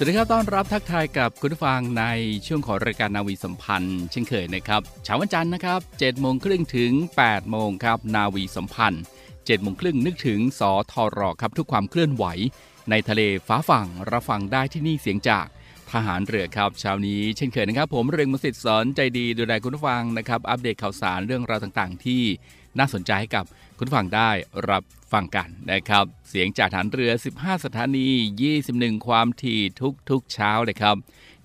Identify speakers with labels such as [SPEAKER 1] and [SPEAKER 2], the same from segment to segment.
[SPEAKER 1] สวัสดีครับต้อนรับทักทายกับคุณผู้ฟังในช่วงของรายการนาวีสัมพันธ์ เช่นเคยนะครับเช้าวันจันทร์นะครับ7โมงครึ่งถึง8โมงครับนาวีสัมพันธ์7โมงครึ่งนึกถึงสทรครับทุกความเคลื่อนไหว ในทะเลฟ้าฝั่งรับฟังได้ที่นี่เสียงจากทหารเรือครับเช้านี้เช่นเคยนะครับ ผมเริงมสิทธิ์สอนใจดีดูแลคุณผู้ฟังนะครับ อัปเดตข่าวสารเรื่องราวต่างๆ ที่น่าสนใจให้กับคุณผู้ฟังได้รับ ฟังกันนะครับ เสียงจากฐานเรือ 15 สถานี 21 ความถี่ทุกๆเช้าเลยครับ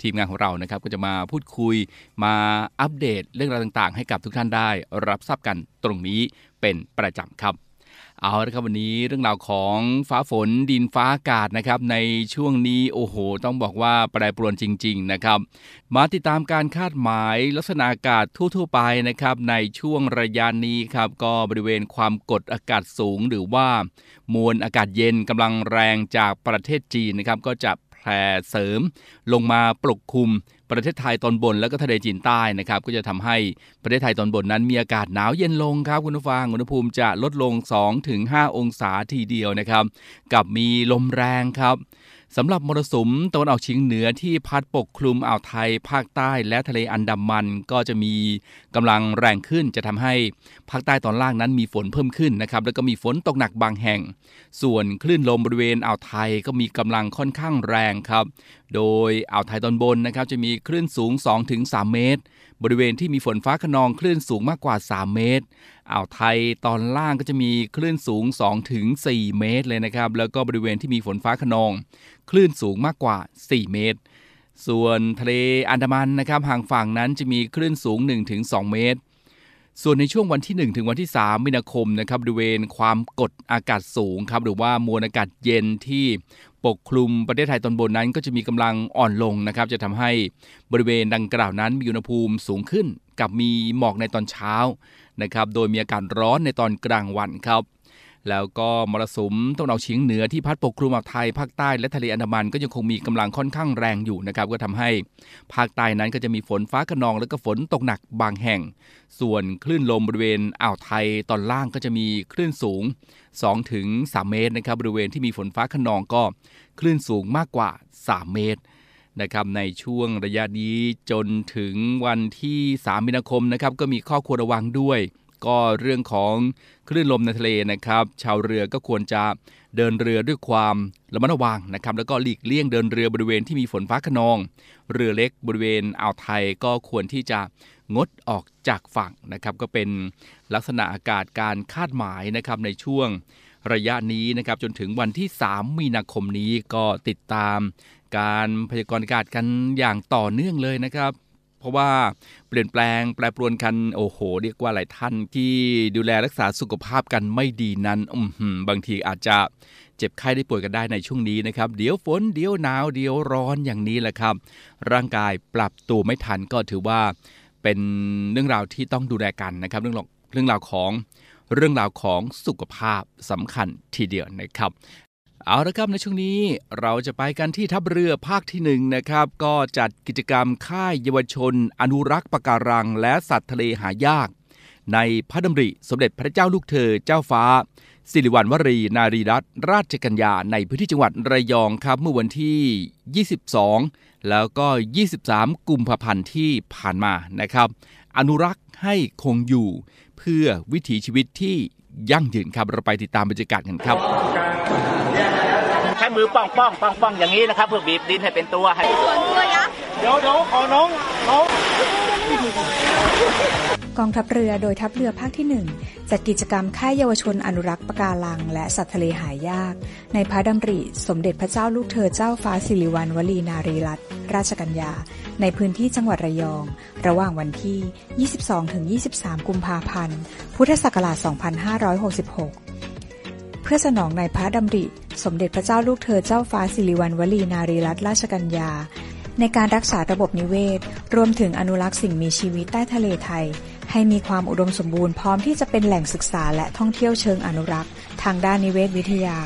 [SPEAKER 1] ทีมงานของเรานะครับก็จะมาพูดคุยมาอัปเดตเรื่องราวต่างๆ ให้กับทุกท่านได้รับทราบกันตรงนี้เป็นประจำครับ เอาละครับวันนี้เรื่องราวของฟ้าฝนดินฟ้าอากาศนะครับในช่วงนี้โอ้โห ต้องบอกว่าแปรปรวนจริง ๆนะครับ มาติดตามการคาดหมายลักษณะอากาศทั่ว ๆ ไปนะครับในช่วงระยะนี้ครับก็บริเวณความกดอากาศสูงหรือว่ามวลอากาศเย็นกำลังแรงจากประเทศจีนนะครับก็จะแผ่เสริมลงมาปกคลุม ประเทศไทยตอนบนแล้วก็ทะเลจีนใต้นะครับก็จะทำให้ประเทศไทยตอนบนนั้นมีอากาศหนาวเย็นลงครับคุณผู้ฟังอุณหภูมิจะลดลง 2-5 องศาทีเดียวนะครับ กับมีลมแรงครับ สำหรับมรสุมตะวันออกเฉียงเหนือที่พัดปกคลุมอ่าวไทย ภาคใต้และทะเลอันดามันก็จะมีกำลังแรงขึ้นจะทำให้ภาคใต้ตอนล่างนั้นมีฝนเพิ่มขึ้นนะครับแล้วก็มีฝนตกหนักบางแห่ง ส่วนคลื่นลมบริเวณอ่าวไทยก็มีกำลังค่อนข้างแรงครับ โดยอ่าวไทยตอนบนนะครับจะมีคลื่นสูง 2-3 เมตร บริเวณที่มีฝนฟ้าขนองคลื่นสูงมากกว่า 3 เมตร อ่าวไทยตอนล่างก็จะมีคลื่นสูง 2-4 เมตรเลยนะครับ แล้วก็บริเวณที่มีฝนฟ้าขนอง คลื่นสูงมากกว่า 4 เมตร ส่วนทะเลอันดามันนะครับห่างฝั่งนั้นจะมีคลื่นสูง 1-2 เมตร ส่วนในช่วงวันที่ 1 ถึงวันที่ 3 มีนาคมนะครับบริเวณความกดอากาศสูงครับหรือว่ามวลอากาศเย็นที่ปกคลุมประเทศไทยตอนบนนั้นก็จะมีกำลังอ่อนลงนะครับ จะทำให้บริเวณดังกล่าวนั้นมีอุณหภูมิสูงขึ้น กับมีหมอกในตอนเช้า นะครับโดยมีอากาศร้อนในตอนกลางวันครับ แล้วก็มรสุมตะวันออกเฉียงเหนือที่พัดปกคลุมอ่าวไทยภาคใต้และทะเลอันดามันก็ยังคงมีกำลังค่อนข้างแรงอยู่นะครับก็ทำให้ภาคใต้นั้นก็จะมีฝนฟ้าขนองแล้วก็ฝนตกหนักบางแห่ง ส่วนคลื่นลมบริเวณอ่าวไทยตอนล่างก็จะมีคลื่นสูง 2-3ถึงเมตรนะครับบริเวณที่มีฝนฟ้าขนองก็คลื่นสูงมากกว่า 3 เมตร นะครับในช่วงระยะนี้จนถึงวันที่ 3 มีนาคมนะครับก็มีข้อควรระวังด้วย ก็เรื่องของคลื่นลมในทะเลนะครับ ชาวเรือก็ควรจะเดินเรือด้วยความระมัดระวังนะครับ แล้วก็หลีกเลี่ยงเดินเรือบริเวณที่มีฝนฟ้าขนอง เรือเล็กบริเวณอ่าวไทยก็ควรที่จะงดออกจากฝั่งนะครับ ก็เป็นลักษณะอากาศการคาดหมายนะครับในช่วงระยะนี้นะครับจนถึงวันที่ 3 มีนาคมนี้ก็ติดตาม การพยากรณ์อากาศกันอย่างต่อเนื่องเลยนะครับ เพราะว่าเปลี่ยนแปลงแปรปรวนกันโอ้โห เรียกว่าหลายท่านที่ดูแลรักษาสุขภาพกันไม่ดีนั้นอืมบางทีอาจจะเจ็บไข้ได้ป่วยกันได้ในช่วงนี้นะครับ เดี๋ยวฝนเดี๋ยวหนาวเดี๋ยวร้อนอย่างนี้แหละครับ ร่างกายปรับตัวไม่ทันก็ถือว่าเป็นเรื่องราวที่ต้องดูแลกันนะครับ เรื่องเรื่องราวของเรื่องราวของสุขภาพสำคัญทีเดียวนะครับ เอาละครับในช่วงนี้เราจะไปกันที่ทัพเรือภาคที่หนึ่งนะครับก็จัดกิจกรรมค่ายเยาวชน อนุรักษ์ปะการัง และสัตว์ทะเลหายาก ในพระดำริสมเด็จพระเจ้าลูกเธอเจ้าฟ้า สิริวัณวรีนารีรัตนราชกัญญาในพื้นที่จังหวัดระยองครับเมื่อวันที่ 22 แล้วก็ 23 กุมภาพันธ์ที่ผ่านมานะครับ อนุรักษ์ให้คงอยู่ เพื่อวิถีชีวิตที่ยั่งยืนครับเราไปติดตามบรรยากาศกันครับ
[SPEAKER 2] ช้มือป้องป้องป้องป้องอย่างนี้นะครับ เพื่อบีบดินให้เป็นตัวให้
[SPEAKER 3] เดี๋ยวเดี๋ยวขอน้องน้อง
[SPEAKER 4] กองทัพเรือโดยทัพเรือภาคที่ 1 จัดกิจกรรมค่ายเยาวชนอนุรักษ์ปะการัง และสัตว์ทะเลหายาก ในพระดำริ สมเด็จพระเจ้าลูกเธอเจ้าฟ้าสิริวัณวลีนารีรัตนราชกัญญา ในพื้นที่จังหวัดระยอง ระหว่างวันที่ 22-23 กุมภาพันธ์ พุทธศักราช 2566เพื่อสนองในพระดำริ สมเด็จพระเจ้าลูกเธอเจ้าฟ้าสิริวัณวลีนารีรัตนราชกัญญา ในการรักษาระบบนิเวศ รวมถึงอนุรักษ์สิ่งมีชีวิตใต้ทะเลไทย ให้มีความอุดมสมบูรณ์พร้อมที่จะเป็นแหล่งศึกษาและท่องเที่ยวเชิงอนุรักษ์ ทางด้านนิเวศวิทยา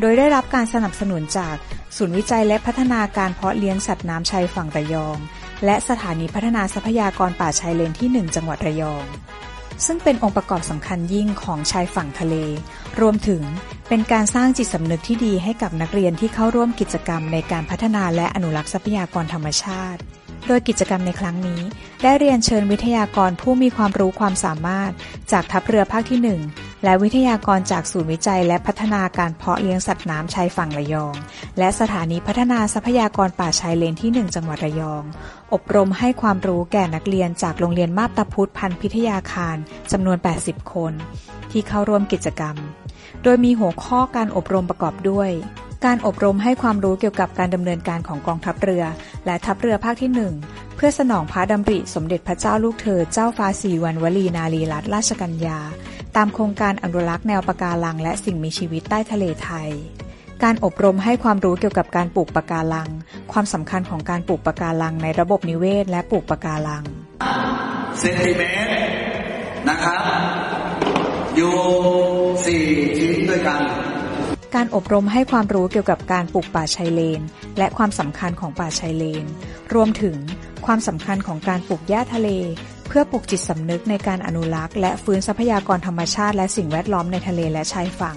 [SPEAKER 4] โดยได้รับการสนับสนุนจากศูนย์วิจัยและพัฒนาการเพาะเลี้ยงสัตว์น้ำชายฝั่งระยอง และสถานีพัฒนาทรัพยากรป่าชายเลนที่ 1 จังหวัดระยอง ซึ่งเป็นองค์ประกอบสำคัญยิ่งของชายฝั่งทะเล รวมถึงเป็นการสร้างจิตสำนึกที่ดีให้กับนักเรียนที่เข้าร่วมกิจกรรมในการพัฒนาและอนุรักษ์ทรัพยากรธรรมชาติ โดยกิจกรรมในครั้งนี้ ได้เรียนเชิญวิทยากรผู้มีความรู้ความสามารถ จากทัพเรือภาคที่ 1 และวิทยากรจากศูนย์วิจัย และพัฒนาการเพาะเลี้ยงสัตว์น้ำชายฝั่งระยอง และสถานีพัฒนาทรัพยากรป่าชายเลนที่ 1 จังหวัดระยอง อบรมให้ความรู้แก่นักเรียนจากโรงเรียนมาบตาพุธพันธ์พิทยาคารจำนวน 80 คน ที่เข้าร่วมกิจกรรม โดยมีหัวข้อการอบรมประกอบด้วยการอบรมให้ความรู้เกี่ยวกับการดำเนินการของกองทัพเรือ และทัพเรือภาคที่ 1 เพื่อสนองพระดำริสมเด็จพระเจ้าลูกเธอเจ้าฟ้าสิริวัณวลีนารีรัตนราชกัญญา ตามโครงการอนุรักษ์แนวปะการัง และสิ่งมีชีวิตใต้ทะเลไทย การอบรมให้ความรู้เกี่ยวกับการปลูกปะการัง ความสำคัญของการปลูกปะการังในระบบนิเวศ และปลูกปะการัง
[SPEAKER 5] เซนติเมตรนะครับ อยู่สี่ชิ้นด้วยกัน
[SPEAKER 4] การอบรมให้ความรู้เกี่ยวกับการปลูกป่าชายเลน และความสำคัญของป่าชายเลน รวมถึงความสำคัญของการปลูกหญ้าทะเลเพื่อปลูกจิตสำนึกในการอนุรักษ์ และฟื้นทรัพยากรธรรมชาติและสิ่งแวดล้อมในทะเลและชายฝั่ง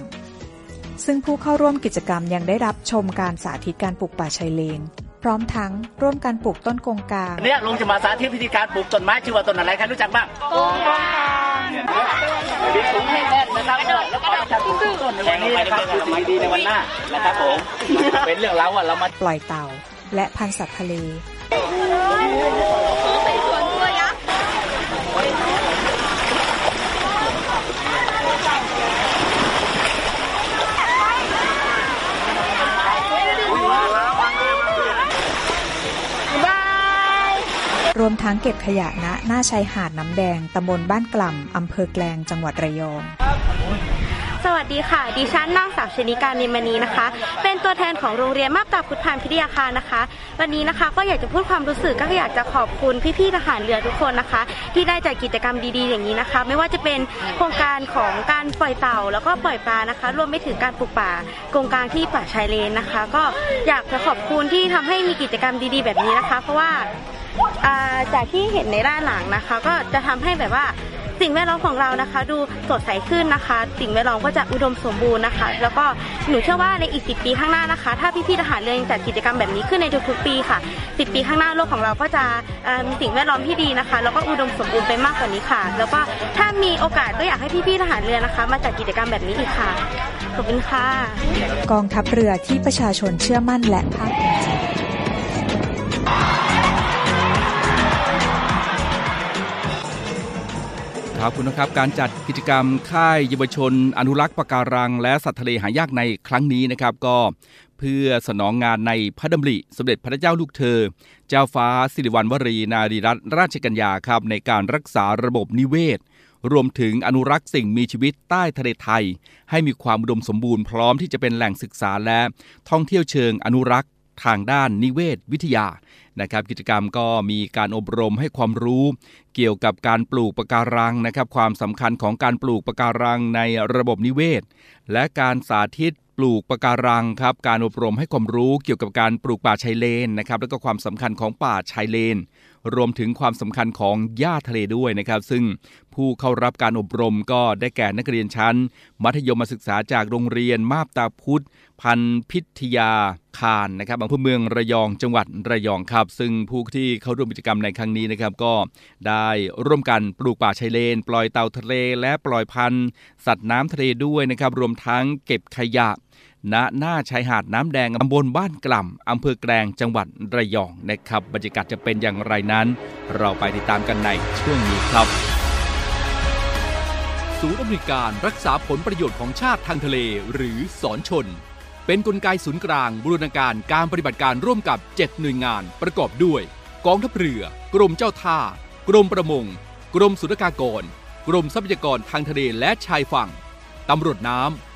[SPEAKER 4] ซึ่งผู้เข้าร่วมกิจกรรมยังได้รับชมการสาธิตการปลูกป่าชายเลน พร้อมทั้งร่วมกันปลูกต้นกงกลาง
[SPEAKER 2] เนี่ยลุงจะมาสาธิตวิธีการปลูกต้นไม้ชื่อว่าต้นอะไรใครรู้จักบ้างกงกลางดินสูงให้แน่นนะครับแล้วก็จะปลูกต้นในวันนี้นะครับคือสิ่งดีๆในวันหน้านะครับผมเป็นเรื่องเราวอะเรามา
[SPEAKER 4] ปล่อยเต่า และพันธุ์สัตว์ทะเล รวมทั้งเก็บขยะณหน้าชายหาดน้ำแดงตำบลบ้านกล่ำอำเภอแกลงจังหวัดระยอง
[SPEAKER 6] สวัสดีค่ะ ดิฉันนางสาวชนิการนิมณีนะคะ เป็นตัวแทนของโรงเรียนมาบตาพุทธพานพิทยาคารนะคะ วันนี้นะคะก็อยากจะพูดความรู้สึกก็อยากจะขอบคุณพี่ๆทหารเรือทุกคนนะคะ ที่ได้จัดกิจกรรมดีๆอย่างนี้นะคะ ไม่ว่าจะเป็นโครงการของการปล่อยเต่า แล้วก็ปล่อยปลานะคะ รวมไปถึงการปลูกป่าโครงการที่ป่าชายเลนนะคะ ก็อยากจะขอบคุณที่ทำให้มีกิจกรรมดีๆ แบบนี้นะคะ เพราะว่า จากที่เห็นในด้านหลังนะคะ ก็จะทำให้แบบว่าสิ่งแวดล้อมของเรานะคะ ดูสดใสขึ้นนะคะ สิ่งแวดล้อมก็จะอุดมสมบูรณ์นะคะ แล้วก็หนูเชื่อว่าในอีก 10 ปีข้างหน้านะคะ ถ้าพี่ๆทหารเรือยังจัดกิจกรรมแบบนี้ขึ้นในทุกๆปีค่ะ 10 ปีข้างหน้าโลกของเราก็จะเอ่อมีสิ่งแวดล้อมที่ดีนะคะ แล้วก็อุดมสมบูรณ์ไปมากกว่านี้ค่ะ แล้วก็ถ้ามีโอกาสก็อยากให้พี่ๆทหารเรือนะคะ มาจัดกิจกรรมแบบนี้อีกค่ะขอบคุณค่ะ
[SPEAKER 4] กองทัพเรือที่ประชาชนเชื่อมั่นและภาคภูมิใจ
[SPEAKER 1] ครับคุณนะครับการจัดกิจกรรมค่ายเยาวชน อนุรักษ์ปะการัง และสัตว์ทะเลหายากในครั้งนี้นะครับ ก็เพื่อสนองงานในพระดำริสมเด็จพระเจ้าลูกเธอ เจ้าฟ้าสิริวัณวรีนารีรัตนราชกัญญาครับในการรักษาระบบนิเวศ รวมถึงอนุรักษ์สิ่งมีชีวิตใต้ทะเลไทย ให้มีความอุดมสมบูรณ์พร้อมที่จะเป็นแหล่งศึกษาและท่องเที่ยวเชิงอนุรักษ์ ทางด้านนิเวศวิทยานะครับกิจกรรมก็มีการอบรมให้ความรู้เกี่ยวกับการปลูกปะการังนะครับความสำคัญของการปลูกปะการังในระบบนิเวศ และการสาธิตปลูกปะการังครับการอบรมให้ความรู้เกี่ยวกับการปลูกป่าชายเลนนะครับแล้วก็ความสำคัญของป่าชายเลน รวมถึงความสำคัญของหญ้าทะเลด้วยนะครับ ซึ่งผู้เข้ารับการอบรมก็ได้แก่นักเรียนชั้น มัธยมศึกษาจากโรงเรียนมาบตาพุธพันธ์พิทยาคารนะครับอำเภอเมืองระยองจังหวัดระยองครับ ซึ่งผู้ที่เข้าร่วมกิจกรรมในครั้งนี้นะครับก็ได้ร่วมกันปลูกป่าชายเลน ปล่อยเต่าทะเล และปล่อยพันธุ์สัตว์น้ำทะเลด้วยนะครับรวมทั้งเก็บขยะ ณหน้าชายหาดน้ำแดงตำบลบ้านกล่ำอำเภอแกลงจังหวัดระยองนะครับ บรรยากาศจะเป็นอย่างไรนั้น เราไปติดตามกันในช่วงนี้ครับ
[SPEAKER 7] ศูนย์อำนวยการรักษาผลประโยชน์ของชาติทางทะเล หรือสอนชน เป็นนกลไกศูนย์กลางบูรณาการการปฏิบัติการร่วมกับ 7 หน่วยงานประกอบด้วย กองทัพเรือ กรมเจ้าท่า กรมประมง กรมสุรากากร กรมทรัพยากรทางทะเลและชายฝั่งตำรวจน้ำ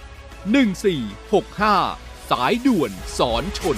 [SPEAKER 1] 1465 สายด่วนสอนชน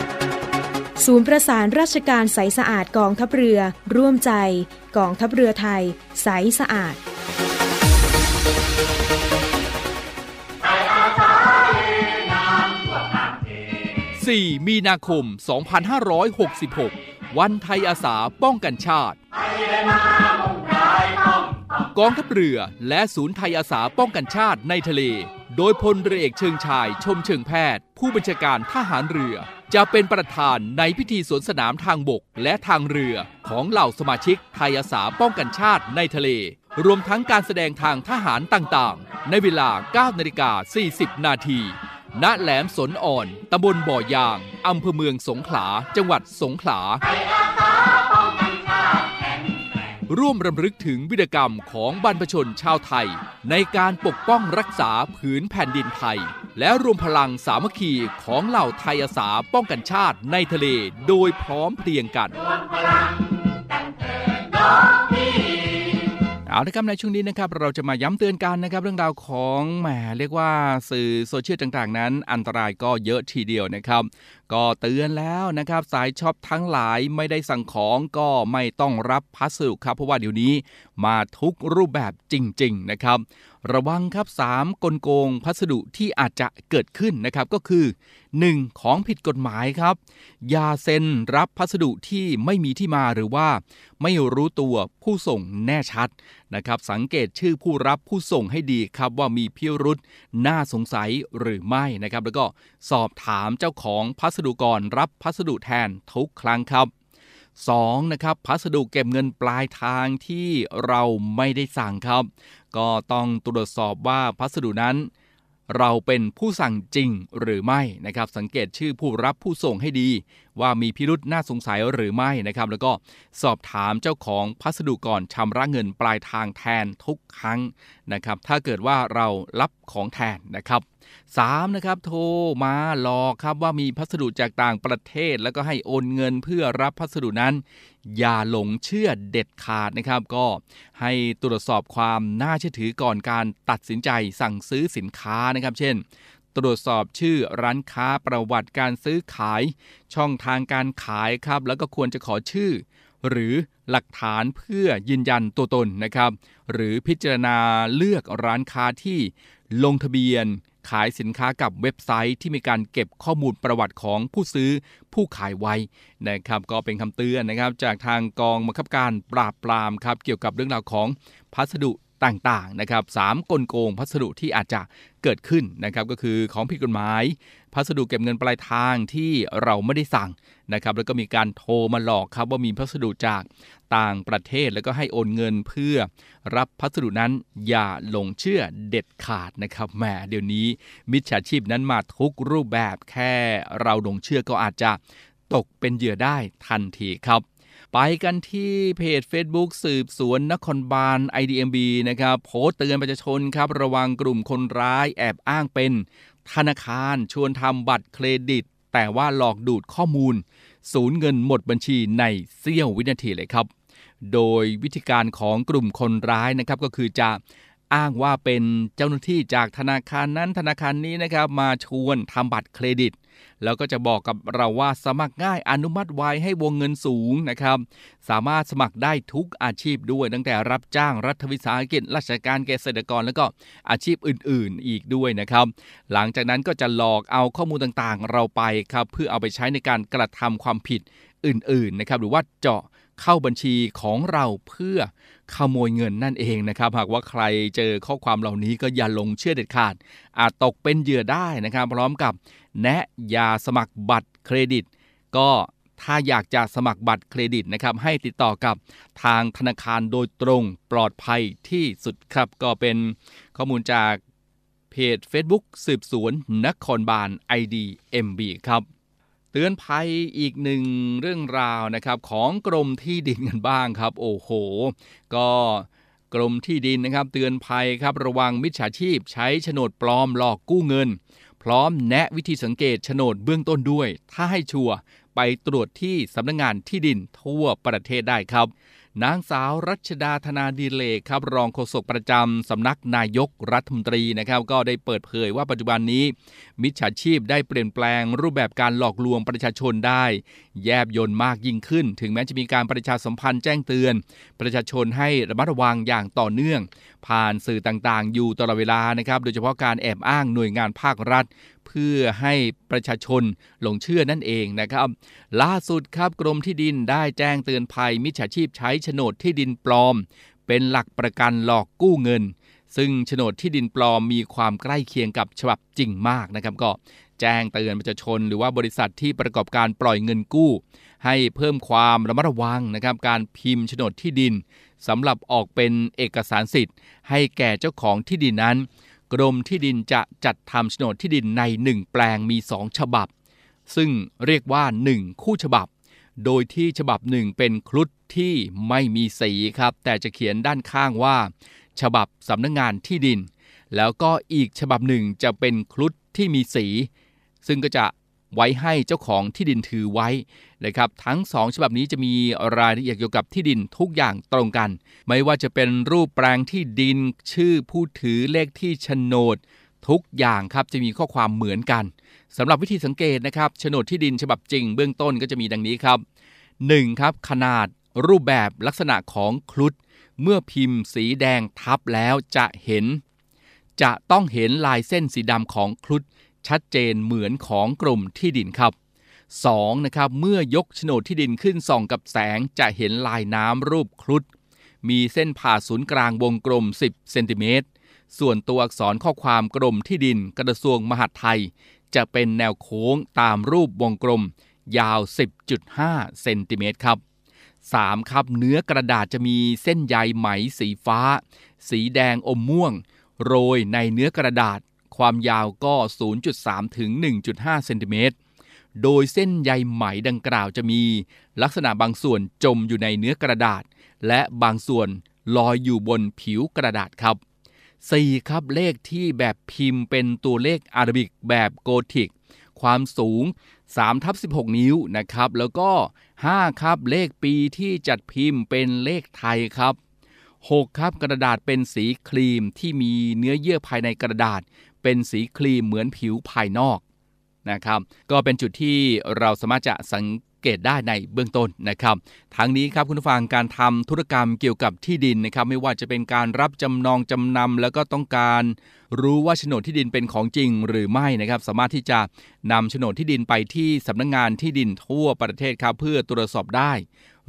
[SPEAKER 8] ศูนย์ประสานราชการใสสะอาดกองทัพเรือ ร่วมใจกองทัพเรือไทย ใสสะอาด
[SPEAKER 1] 4มีนาคม 2566 วันไทยอาสาป้องกันชาติ กองทัพเรือและศูนย์ไทยอาสาป้องกันชาติในทะเล โดยพลเรือเอกเชิงชายชมเชิงแพทย์ ผู้บัญชาการทหารเรือ จะเป็นประธานในพิธีสวนสนามทางบกและทางเรือของเหล่าสมาชิกไทยอาสาป้องกันชาติในทะเล รวมทั้งการแสดงทางทหารต่างๆ ในเวลา 9 นาฬิกา 40 นาทีณแหลมสนอ่อน ตำบลบ่อยาง อำเภอเมืองสงขลา จังหวัดสงขลา ร่วมรำลึกถึงวิรกรรมของบรรพชนชาวไทย ในการปกป้องรักษาผืนแผ่นดินไทย และรวมพลังสามัคคีของเหล่าไทยอาสาป้องกันชาติในทะเลโดยพร้อมเพรียงกันเอาละครับในช่วงนี้นะครับเราจะมาย้ำเตือนกันนะครับ เรื่องราวของแหมเรียกว่าสื่อโซเชียลต่างๆ นั้น อันตรายก็เยอะทีเดียวนะครับ ก็เตือนแล้วนะครับสายช็อปทั้งหลายไม่ได้สั่งของก็ไม่ต้องรับพัสดุครับ เพราะว่าเดี๋ยวนี้มาทุกรูปแบบจริง ๆ นะครับ ระวังครับ 3 กลโกงพัสดุที่อาจจะเกิดขึ้นนะครับก็คือ 1. ของผิดกฎหมายครับ อย่าเซ็นรับพัสดุที่ไม่มีที่มาหรือว่า ไม่รู้ตัวผู้ส่งแน่ชัดนะครับ สังเกตชื่อผู้รับผู้ส่งให้ดีครับว่ามีพิรุษน่าสงสัยหรือไม่นะครับ แล้วก็สอบถามเจ้าของพัสดุก่อนรับพัสดุแทนทุกครั้งครับ 2. นะครับพัสดุเก็บเงินปลายทางที่เราไม่ได้สั่งครับ ก็ต้องตรวจสอบว่าพัสดุนั้น เราเป็นผู้สั่งจริงหรือไม่นะครับ สังเกตชื่อผู้รับผู้ส่งให้ดี ว่ามีพิรุษน่าสงสัยหรือไม่นะครับ แล้วก็สอบถามเจ้าของพัสดุก่อนชำระเงินปลายทางแทนทุกครั้งนะครับ ถ้าเกิดว่าเรารับของแทนนะครับ 3. นะครับโทรมาหลอกครับว่ามีพัสดุจากต่างประเทศ แล้วก็ให้โอนเงินเพื่อรับพัสดุนั้น อย่าหลงเชื่อเด็ดขาดนะครับ ก็ให้ตรวจสอบความน่าเชื่อถือก่อนการตัดสินใจสั่งซื้อสินค้านะครับ เช่น ตรวจสอบชื่อร้านค้าประวัติการซื้อขาย ช่องทางการขายครับ แล้วก็ควรจะขอชื่อหรือหลักฐานเพื่อยืนยันตัวตนนะครับ หรือพิจารณาเลือกร้านค้าที่ลงทะเบียน ขายสินค้ากับเว็บไซต์ที่มีการเก็บข้อมูลประวัติของผู้ซื้อผู้ขายไว้นะครับ ก็เป็นคำเตือนนะครับ จากทางกองบังคับการปราบปรามครับเกี่ยวกับเรื่องราวของพัสดุต่างๆนะครับสามกลโกงพัสดุที่อาจจะเกิดขึ้นนะครับก็คือของผิดกฎหมาย พัสดุเก็บเงินปลายทางที่เราไม่ได้สั่ง นะครับแล้วก็มีการโทรมาหลอกครับว่ามีพัสดุจากต่างประเทศแล้วก็ให้โอนเงินเพื่อรับพัสดุนั้นอย่าหลงเชื่อเด็ดขาดนะครับแหมเดี๋ยวนี้มิจฉาชีพนั้นมาทุกรูปแบบแค่เราหลงเชื่อก็อาจจะตกเป็นเหยื่อได้ทันทีครับไปกันที่เพจ Facebook สืบสวนนครบาล IDMB นะครับโพสต์เตือนประชาชนครับ ระวังกลุ่มคนร้ายแอบอ้างเป็นธนาคารชวนทำบัตรเครดิต แต่ว่าหลอกดูดข้อมูล สูญเงินหมดบัญชีในเสี้ยววินาทีเลยครับ โดยวิธีการของกลุ่มคนร้ายนะครับก็คือจะอ้างว่าเป็นเจ้าหน้าที่จากธนาคารนั้นธนาคารนี้นะครับมาชวนทำบัตรเครดิต แล้วก็จะบอกกับเราว่าสมัครง่ายอนุมัติไวให้วงเงินสูงนะครับ สามารถสมัครได้ทุกอาชีพด้วย ตั้งแต่รับจ้างรัฐวิสาหกิจราชการเกษตรกร แล้วก็อาชีพอื่น ๆ อีกด้วยนะครับ หลังจากนั้นก็จะหลอกเอาข้อมูลต่างๆ เราไปครับเพื่อเอาไปใช้ในการกระทำความผิดอื่น ๆ นะครับ หรือว่าเจาะเข้าบัญชีของเราเพื่อขโมยเงินนั่นเองนะครับ หากว่าใครเจอข้อความเหล่านี้ก็อย่าลงเชื่อเด็ดขาด อาจตกเป็นเหยื่อได้นะครับ พร้อมกับ แนะยาสมัครบัตรเครดิต ก็ถ้าอยากจะสมัครบัตรเครดิตนะครับให้ติดต่อกับทางธนาคารโดยตรงปลอดภัยที่สุดครับ ก็เป็นข้อมูลจากเพจ Facebook สืบสวนนครบาล IDMB ครับเตือนภัยอีกหนึ่งเรื่องราวนะครับของกรมที่ดินกันบ้างครับ โอ้โห ก็กรมที่ดินนะครับ เตือนภัยครับระวังมิจฉาชีพใช้โฉนดปลอมหลอกกู้เงิน พร้อมแนะวิธีสังเกตโฉนดเบื้องต้นด้วย ถ้าให้ชัวร์ไปตรวจที่สำนักงงานที่ดินทั่วประเทศได้ครับ นางสาวรัชดาธนาดีเลกครับ รองโฆษกประจำสำนักนายกรัฐมนตรีนะครับ ก็ได้เปิดเผยว่าปัจจุบันนี้ มิจฉาชีพได้เปลี่ยนแปลงรูปแบบการหลอกลวงประชาชนได้ แยบยนต์มากยิ่งขึ้น ถึงแม้จะมีการประชาสัมพันธ์แจ้งเตือน ประชาชนให้ระมัดระวังอย่างต่อเนื่อง ผ่านสื่อต่างๆ อยู่ตลอดเวลานะครับ โดยเฉพาะการแอบอ้างหน่วยงานภาครัฐเพื่อให้ประชาชนหลงเชื่อนั่นเองนะครับ ล่าสุดครับกรมที่ดินได้แจ้งเตือนภัยมิจฉาชีพใช้โฉนดที่ดินปลอม เป็นหลักประกันหลอกกู้เงิน ซึ่งโฉนดที่ดินปลอมมีความใกล้เคียงกับฉบับจริงมากนะครับก็แจ้งเตือนประชาชน หรือว่าบริษัทที่ประกอบการปล่อยเงินกู้ ให้เพิ่มความระมัดระวังนะครับการพิมพ์โฉนดที่ดินสำหรับออกเป็นเอกสารสิทธิ์ ให้แก่เจ้าของที่ดินนั้น กรมที่ดินจะจัดทำโฉนดที่ดินใน 1 แปลงมี 2 ฉบับ ซึ่งเรียกว่า 1 คู่ฉบับ โดยที่ฉบับหนึ่งเป็นคลุดที่ไม่มีสีครับ แต่จะเขียนด้านข้างว่า ฉบับสำนักงงานที่ดิน แล้วก็อีกฉบับหนึ่งจะเป็นคลุดที่มีสี ซึ่งก็จะไว้ให้เจ้าของที่ดินถือไว้นะครับ ทั้งสองฉบับนี้จะมีรายละเอียดเกี่ยวกับที่ดินทุกอย่างตรงกัน ไม่ว่าจะเป็นรูปแปลงที่ดิน ชื่อผู้ถือเลขที่โฉนด ทุกอย่างครับจะมีข้อความเหมือนกันสำหรับวิธีสังเกตนะครับโฉนดที่ดินฉบับจริงเบื้องต้นก็จะมีดังนี้ครับ 1. ครับขนาดรูปแบบลักษณะของคลุด เมื่อพิมพ์สีแดงทับแล้วจะเห็น จะต้องเห็นลายเส้นสีดำของคลุดชัดเจนเหมือนของกรมที่ดินครับ 2. นะครับเมื่อยกโฉนดที่ดินขึ้นส่องกับแสงจะเห็นลายน้ำรูปครุฑมีเส้นผ่าศูนย์กลางวงกลม 10 เซนติเมตร ส่วนตัวอักษรข้อความกรมที่ดินกระทรวงมหาดไทย จะเป็นแนวโค้งตามรูปวงกลม ยาว 10.5 เซนติเมตรครับ 3. ครับเนื้อกระดาษจะมีเส้นใยไหมสีฟ้า สีแดงอมม่วง โรยในเนื้อกระดาษ ความยาวก็ 0.3 ถึง 1.5 เซนติเมตรโดยเส้นใยไหมดังกล่าวจะมี ลักษณะบางส่วนจมอยู่ในเนื้อกระดาษ และบางส่วนลอยอยู่บนผิวกระดาษครับ 4. ครับเลขที่แบบพิมพ์เป็นตัวเลขอาราบิกแบบโกธิก ความสูง3ทับ16 นิ้วนะครับ แล้วก็ 5 ครับ เลขปีที่จัดพิมพ์เป็นเลขไทยครับ 6 ครับกระดาษเป็นสีครีมที่มีเนื้อเยื่อภายในกระดาษ เป็นสีครีมเหมือนผิวภายนอกนะครับ ก็เป็นจุดที่เราสามารถจะสัง เกตได้ในเบื้องต้นนะครับทั้งนี้ครับคุณผู้ฟังการทำธุรกรรมเกี่ยวกับที่ดินนะครับไม่ว่าจะเป็นการรับจำนองจำนำแล้วก็ต้องการรู้ว่าโฉนดที่ดินเป็นของจริงหรือไม่นะครับสามารถที่จะนำโฉนดที่ดินไปที่สำนักงงานที่ดินทั่วประเทศครับเพื่อตรวจสอบได้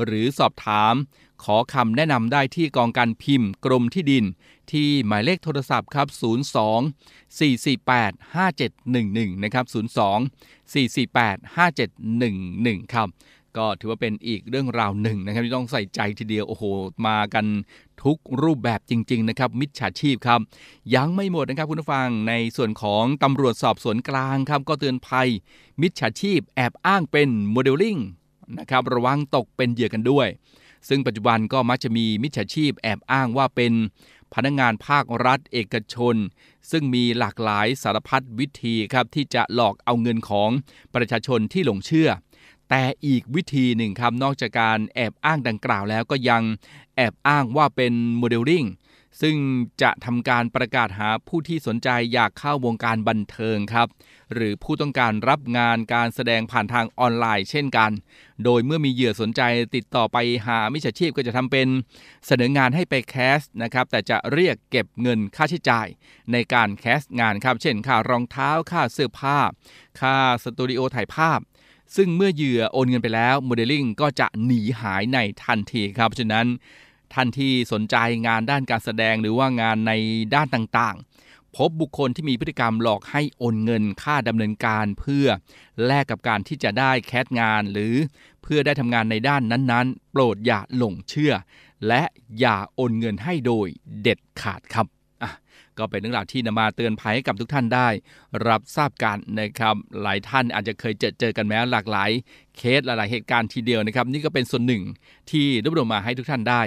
[SPEAKER 1] หรือสอบถาม ขอคำแนะนำได้ที่กองการพิมพ์ กรมที่ดิน ที่หมายเลขโทรศัพท์ครับ 02 448 5711 นะครับ 02 448 5711 ครับ ก็ถือว่าเป็นอีกเรื่องราวหนึ่งนะครับที่ต้องใส่ใจทีเดียว โอ้โห มากันทุกรูปแบบจริง ๆ นะครับ มิจฉาชีพครับ ยังไม่หมดนะครับคุณผู้ฟังในส่วนของตำรวจสอบสวนกลางครับ ก็เตือนภัย มิจฉาชีพแอบอ้างเป็นโมเดลลิ่งนะครับระวังตกเป็นเหยื่อกันด้วย ซึ่งปัจจุบันก็มักจะมีมิจฉาชีพแอบอ้างว่าเป็น พนักงานภาครัฐเอกชน ซึ่งมีหลากหลายสารพัดวิธีครับที่จะหลอกเอาเงินของประชาชนที่หลงเชื่อ แต่อีกวิธีหนึ่งครับนอกจากการแอบอ้างดังกล่าวแล้วก็ยังแอบอ้างว่าเป็นโมเดลลิ่ง ซึ่งจะทำการประกาศหาผู้ที่สนใจอยากเข้าวงการบันเทิงครับ หรือผู้ต้องการรับงานการแสดงผ่านทางออนไลน์เช่นกัน โดยเมื่อมีเหยื่อสนใจติดต่อไปหามิจฉาชีพก็จะทำเป็นเสนองานให้ไป cast นะครับ แต่จะเรียกเก็บเงินค่าใช้จ่ายในการ cast งานครับ เช่น ค่ารองเท้า ค่าเสื้อผ้า ค่าสตูดิโอถ่ายภาพซึ่งเมื่อเหยื่อโอนเงินไปแล้วโมเดลลิ่งก็จะหนีหายในทันทีครับฉะนั้น ท่านที่สนใจงานด้านการแสดงหรือว่างานในด้านต่างๆ พบบุคคลที่มีพฤติกรรมหลอกให้โอนเงินค่าดำเนินการเพื่อแลกกับการที่จะได้แคสงานหรือเพื่อได้ทำงานในด้านนั้นๆ โปรดอย่าหลงเชื่อ และอย่าโอนเงินให้โดยเด็ดขาดครับ ก็เป็นเรื่องราวที่นำมาเตือนภัยให้กับทุกท่านได้ รับทราบกันนะครับหลายท่านอาจจะเคยเจอเจอกันแม้หลากหลายเคสหลายเหตุการณ์ทีเดียวนะครับ นี่ก็เป็นส่วนหนึ่งที่รวบรวมมาให้ทุกท่านได้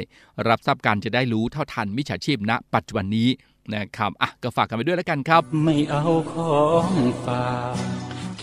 [SPEAKER 1] รับทราบกันจะได้รู้เท่าทันมิจฉาชีพณ ปัจจุบันนี้นะครับอะก็ฝากกันไปด้วยแล้วกันครับ
[SPEAKER 9] ไม่เอาของฝาก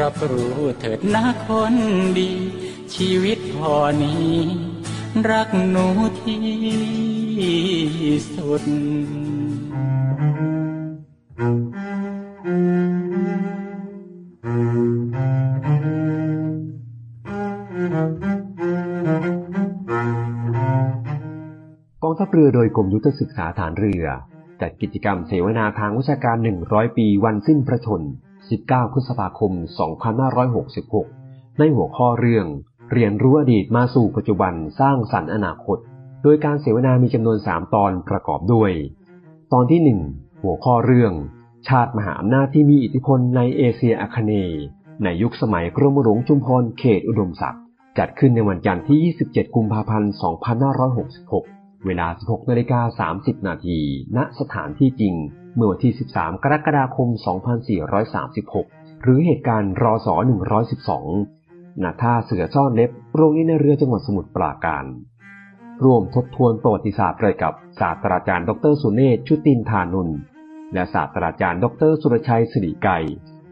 [SPEAKER 9] รับรู้เถิดนะคนดี ชีวิตพอนี้ รักหนูที่สุด
[SPEAKER 10] กองทัพเรือโดยกรมยุทธศึกษาฐานเรือ จัดกิจกรรมเสวนาทางวิชาการ 100 ปีวันสิ้นพระชน 19 พฤษภาคม 2566 ในหัวข้อเรื่อง เรียนรู้อดีตมาสู่ปัจจุบันสร้างสรรค์อนาคต โดยการเสวนามีจำนวน 3 ตอนประกอบด้วย ตอนที่ 1 หัวข้อเรื่อง ชาติมหาอำนาจที่มีอิทธิพลในเอเชียอาคเนย์ในยุคสมัยกรมหลวงชุมพรเขตอุดมศักดิ์จัดขึ้นในวันจันทร์ที่ 27 กุมภาพันธ์ 2566 เวลา 16นาฬิกา30 นาที ณ สถานที่จริง เมื่อวันที่ 13 กรกฎาคม 2436 หรือเหตุการณ์รอสอ112ณท่าเสือซ่อนเล็บโรงเรียนในเรือจังหวัดสมุทรปราการ ร่วมทบทวนประวัติศาสตร์เลยกับศาสตราจารย์ดรสุเนศชุตินทานุนและศาสตราจารย์ดรสุรชัยสิริไกร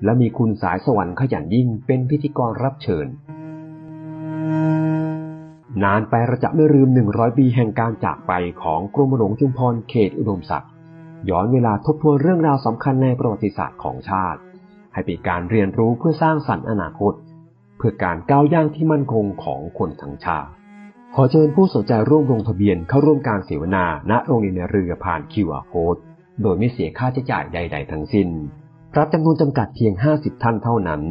[SPEAKER 10] และมีคุณสายสวรรค์ขยันยิ่งเป็นพิธีกรรับเชิญ นานไประจะไม่ลืม 100 ปีแห่งการจากไปของกรมหลวงชุมพรเขตอุดมศักดิ์ ย้อนเวลาทบทวนเรื่องราวสำคัญในประวัติศาสตร์ของชาติ ให้เป็นการเรียนรู้เพื่อสร้างสรรค์อนาคต เพื่อการก้าวย่างที่มั่นคงของคนทั้งชาติ ขอเชิญผู้สนใจร่วมลงทะเบียนเข้าร่วมการเสวนา ณ โรงเรียนเรือผ่าน QR Code โดยไม่เสียค่าใช้จ่ายใด ๆ ทั้งสิ้น รับจำนวนจำกัดเพียง 50 ท่านเท่านั้น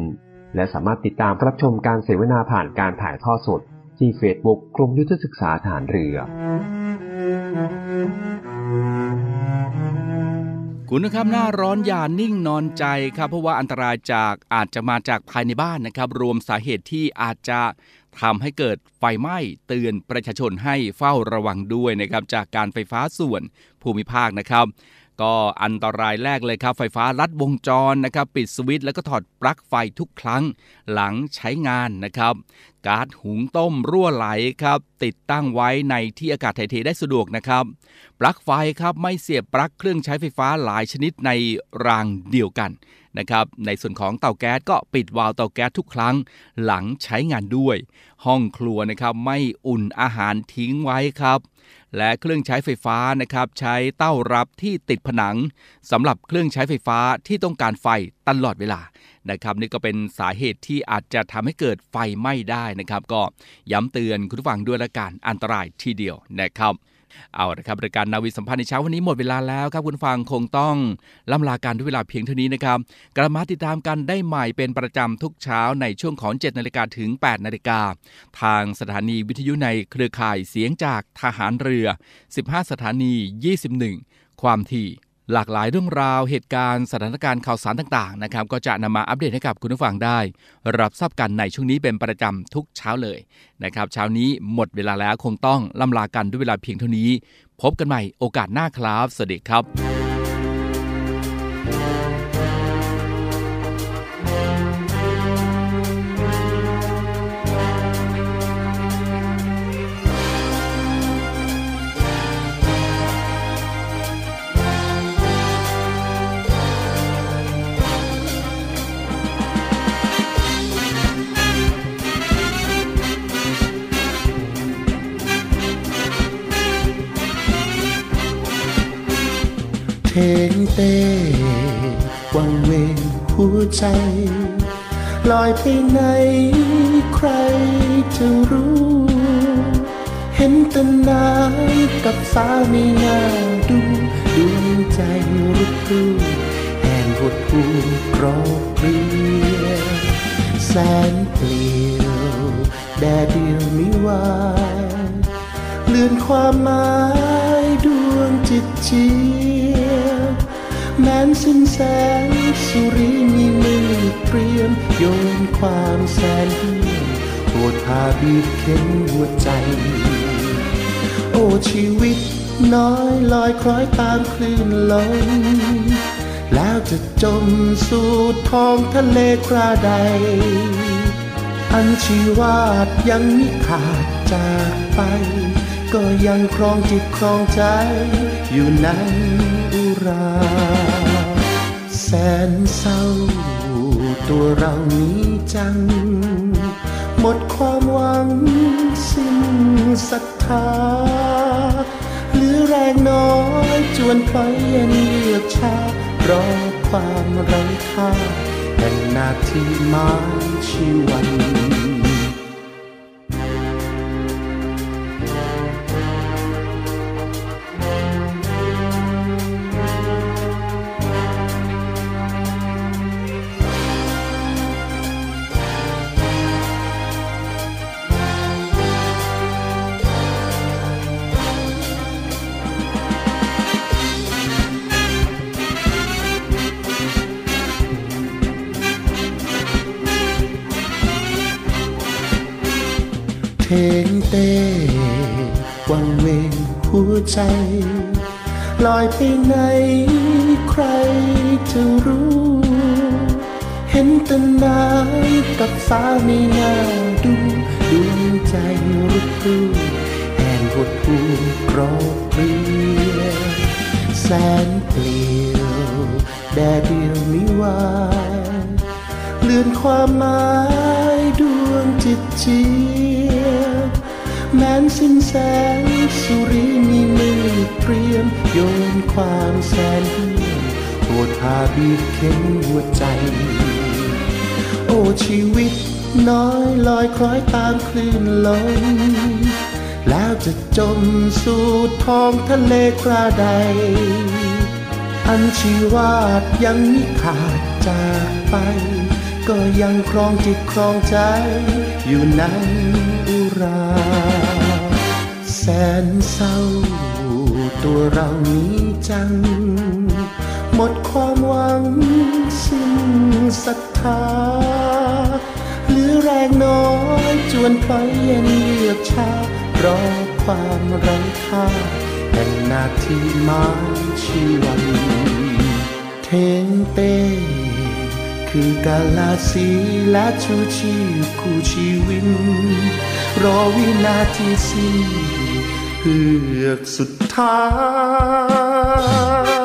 [SPEAKER 10] และสามารถติดตามรับชมการเสวนาผ่านการถ่ายทอดสด ที่เฟซบุ๊กกรมยุทธศึกษาฐานเรือ
[SPEAKER 1] คุณนะครับหน้าร้อนอย่านิ่งนอนใจครับ เพราะว่าอันตรายจากอาจจะมาจากภายในบ้านนะครับ รวมสาเหตุที่อาจจะทำให้เกิดไฟไหม้เตือนประชาชนให้เฝ้าระวังด้วยนะครับจากการไฟฟ้าส่วนภูมิภาคนะครับ ก็อันตรายแรกเลยครับไฟฟ้าลัดวงจรนะครับปิดสวิตช์แล้วก็ถอดปลั๊กไฟทุกครั้งหลังใช้งานนะครับก๊าซหุงต้มรั่วไหลครับติดตั้งไว้ในที่อากาศถ่ายเทได้สะดวกนะครับปลั๊กไฟครับไม่เสียบปลั๊กเครื่องใช้ไฟฟ้าหลายชนิดในรางเดียวกันนะครับในส่วนของเตาแก๊สก็ปิดวาล์วเตาแก๊สทุกครั้งหลังใช้งานด้วย ห้องครัวนะครับไม่อุ่นอาหารทิ้งไว้ครับ และเครื่องใช้ไฟฟ้านะครับใช้เต้ารับที่ติดผนังสำหรับเครื่องใช้ไฟฟ้าที่ต้องการไฟตลอดเวลานะครับนี่ก็เป็นสาเหตุที่อาจจะทำให้เกิดไฟไหม้ได้นะครับ ก็ย้ำเตือนคุณผู้ฟังด้วยละกันอันตรายทีเดียวนะครับ เอาละครับรายการนาวีสัมพันธ์ในเช้าวันนี้หมดเวลาแล้วครับคุณฟังคงต้องล่ำลาการด้วยเวลาเพียงเท่านี้นะครับกลับมาติดตามกันได้ใหม่เป็นประจำทุกเช้าในช่วงของ 7นาฬิกาถึง 8นาฬิกาทางสถานีวิทยุในเครือข่ายเสียงจากทหารเรือ 15 สถานี 21 ความถี่ หลากหลายเรื่องราวเหตุการณ์สถานการณ์ข่าวสารต่างๆนะครับก็จะนำมาอัปเดตให้กับคุณผู้ฟังได้ รับทราบกันในช่วงนี้เป็นประจำทุกเช้าเลยนะครับเช้านี้หมดเวลาแล้วคงต้องล่ำลากันด้วยเวลาเพียงเท่านี้ พบกันใหม่โอกาสหน้าครับ สวัสดีครับ
[SPEAKER 11] ทงเต้วังเวงหัวใจ ลอยไปไหนใครจะรู้ เห็นแต่น้ำกับฟ้าไม่น่าดูดวงใจรุกรูแห่งหดหูกรอบเรียแสนเปลี่ยวแดดเดียวไม่วายเลื่อนความหมายดวงจิตจี แม้นสิ้นแสงสุริมีมือเตรียมโยนความแสนเหี่ยมปวดพาบีบเข็นหัวใจ โอ้ชีวิตน้อยลอยคล้อยตามคลื่นลมแล้วจะจมสู่ท้องทะเลคราใด อันชีวาดยังมิขาดจากไป ก็ยังครองจิตครองใจอยู่ในอุ ราแสนเศร้า ตัวเรานี้จัง หมดความหวังสิ้นศรัทธาหลือแรงน้อยจวนพลอยเย็นเลือกชารอความไร้ค่าแห่งนาทีมาชีวัน งเต้วังเวงหัวใจ ลอยไปไหนใครจะรู้ เห็นแต่น้ำกับฟ้าไม่น่าดูดวงใจรุกรูแห่งหดหูกรอบเรียนแสนเปลี่ยวแดดเดียวไม่วา เลือนความหมายดวงจิตเจียบแม้นสิ้นแสงสุริมีมือเตรียมโยนความแสนเหี่ยมปวดพาบีบเข็นหัวใจ โอ้ชีวิตน้อยลอยคล้อยตามคลื่นลมแล้วจะจมสู่ท้องทะเลคราใด อันชีวาดยังมิขาดจากไป ก็ยังครองจิตครองใจ อยู่ในอุรา แสนเศร้า ตัวเรานี้จัง หมดความหวังสิ้นศรัทธาหลือแรงน้อยจวนพลอยเย็นเลือกชารอความไร้ค่าแห่งนาทีมาชีวันเทงเต้ คือกาลาสีและชูชีพคู่ชีวิน รอวินาทีสิ้นเฮือกสุดท้าย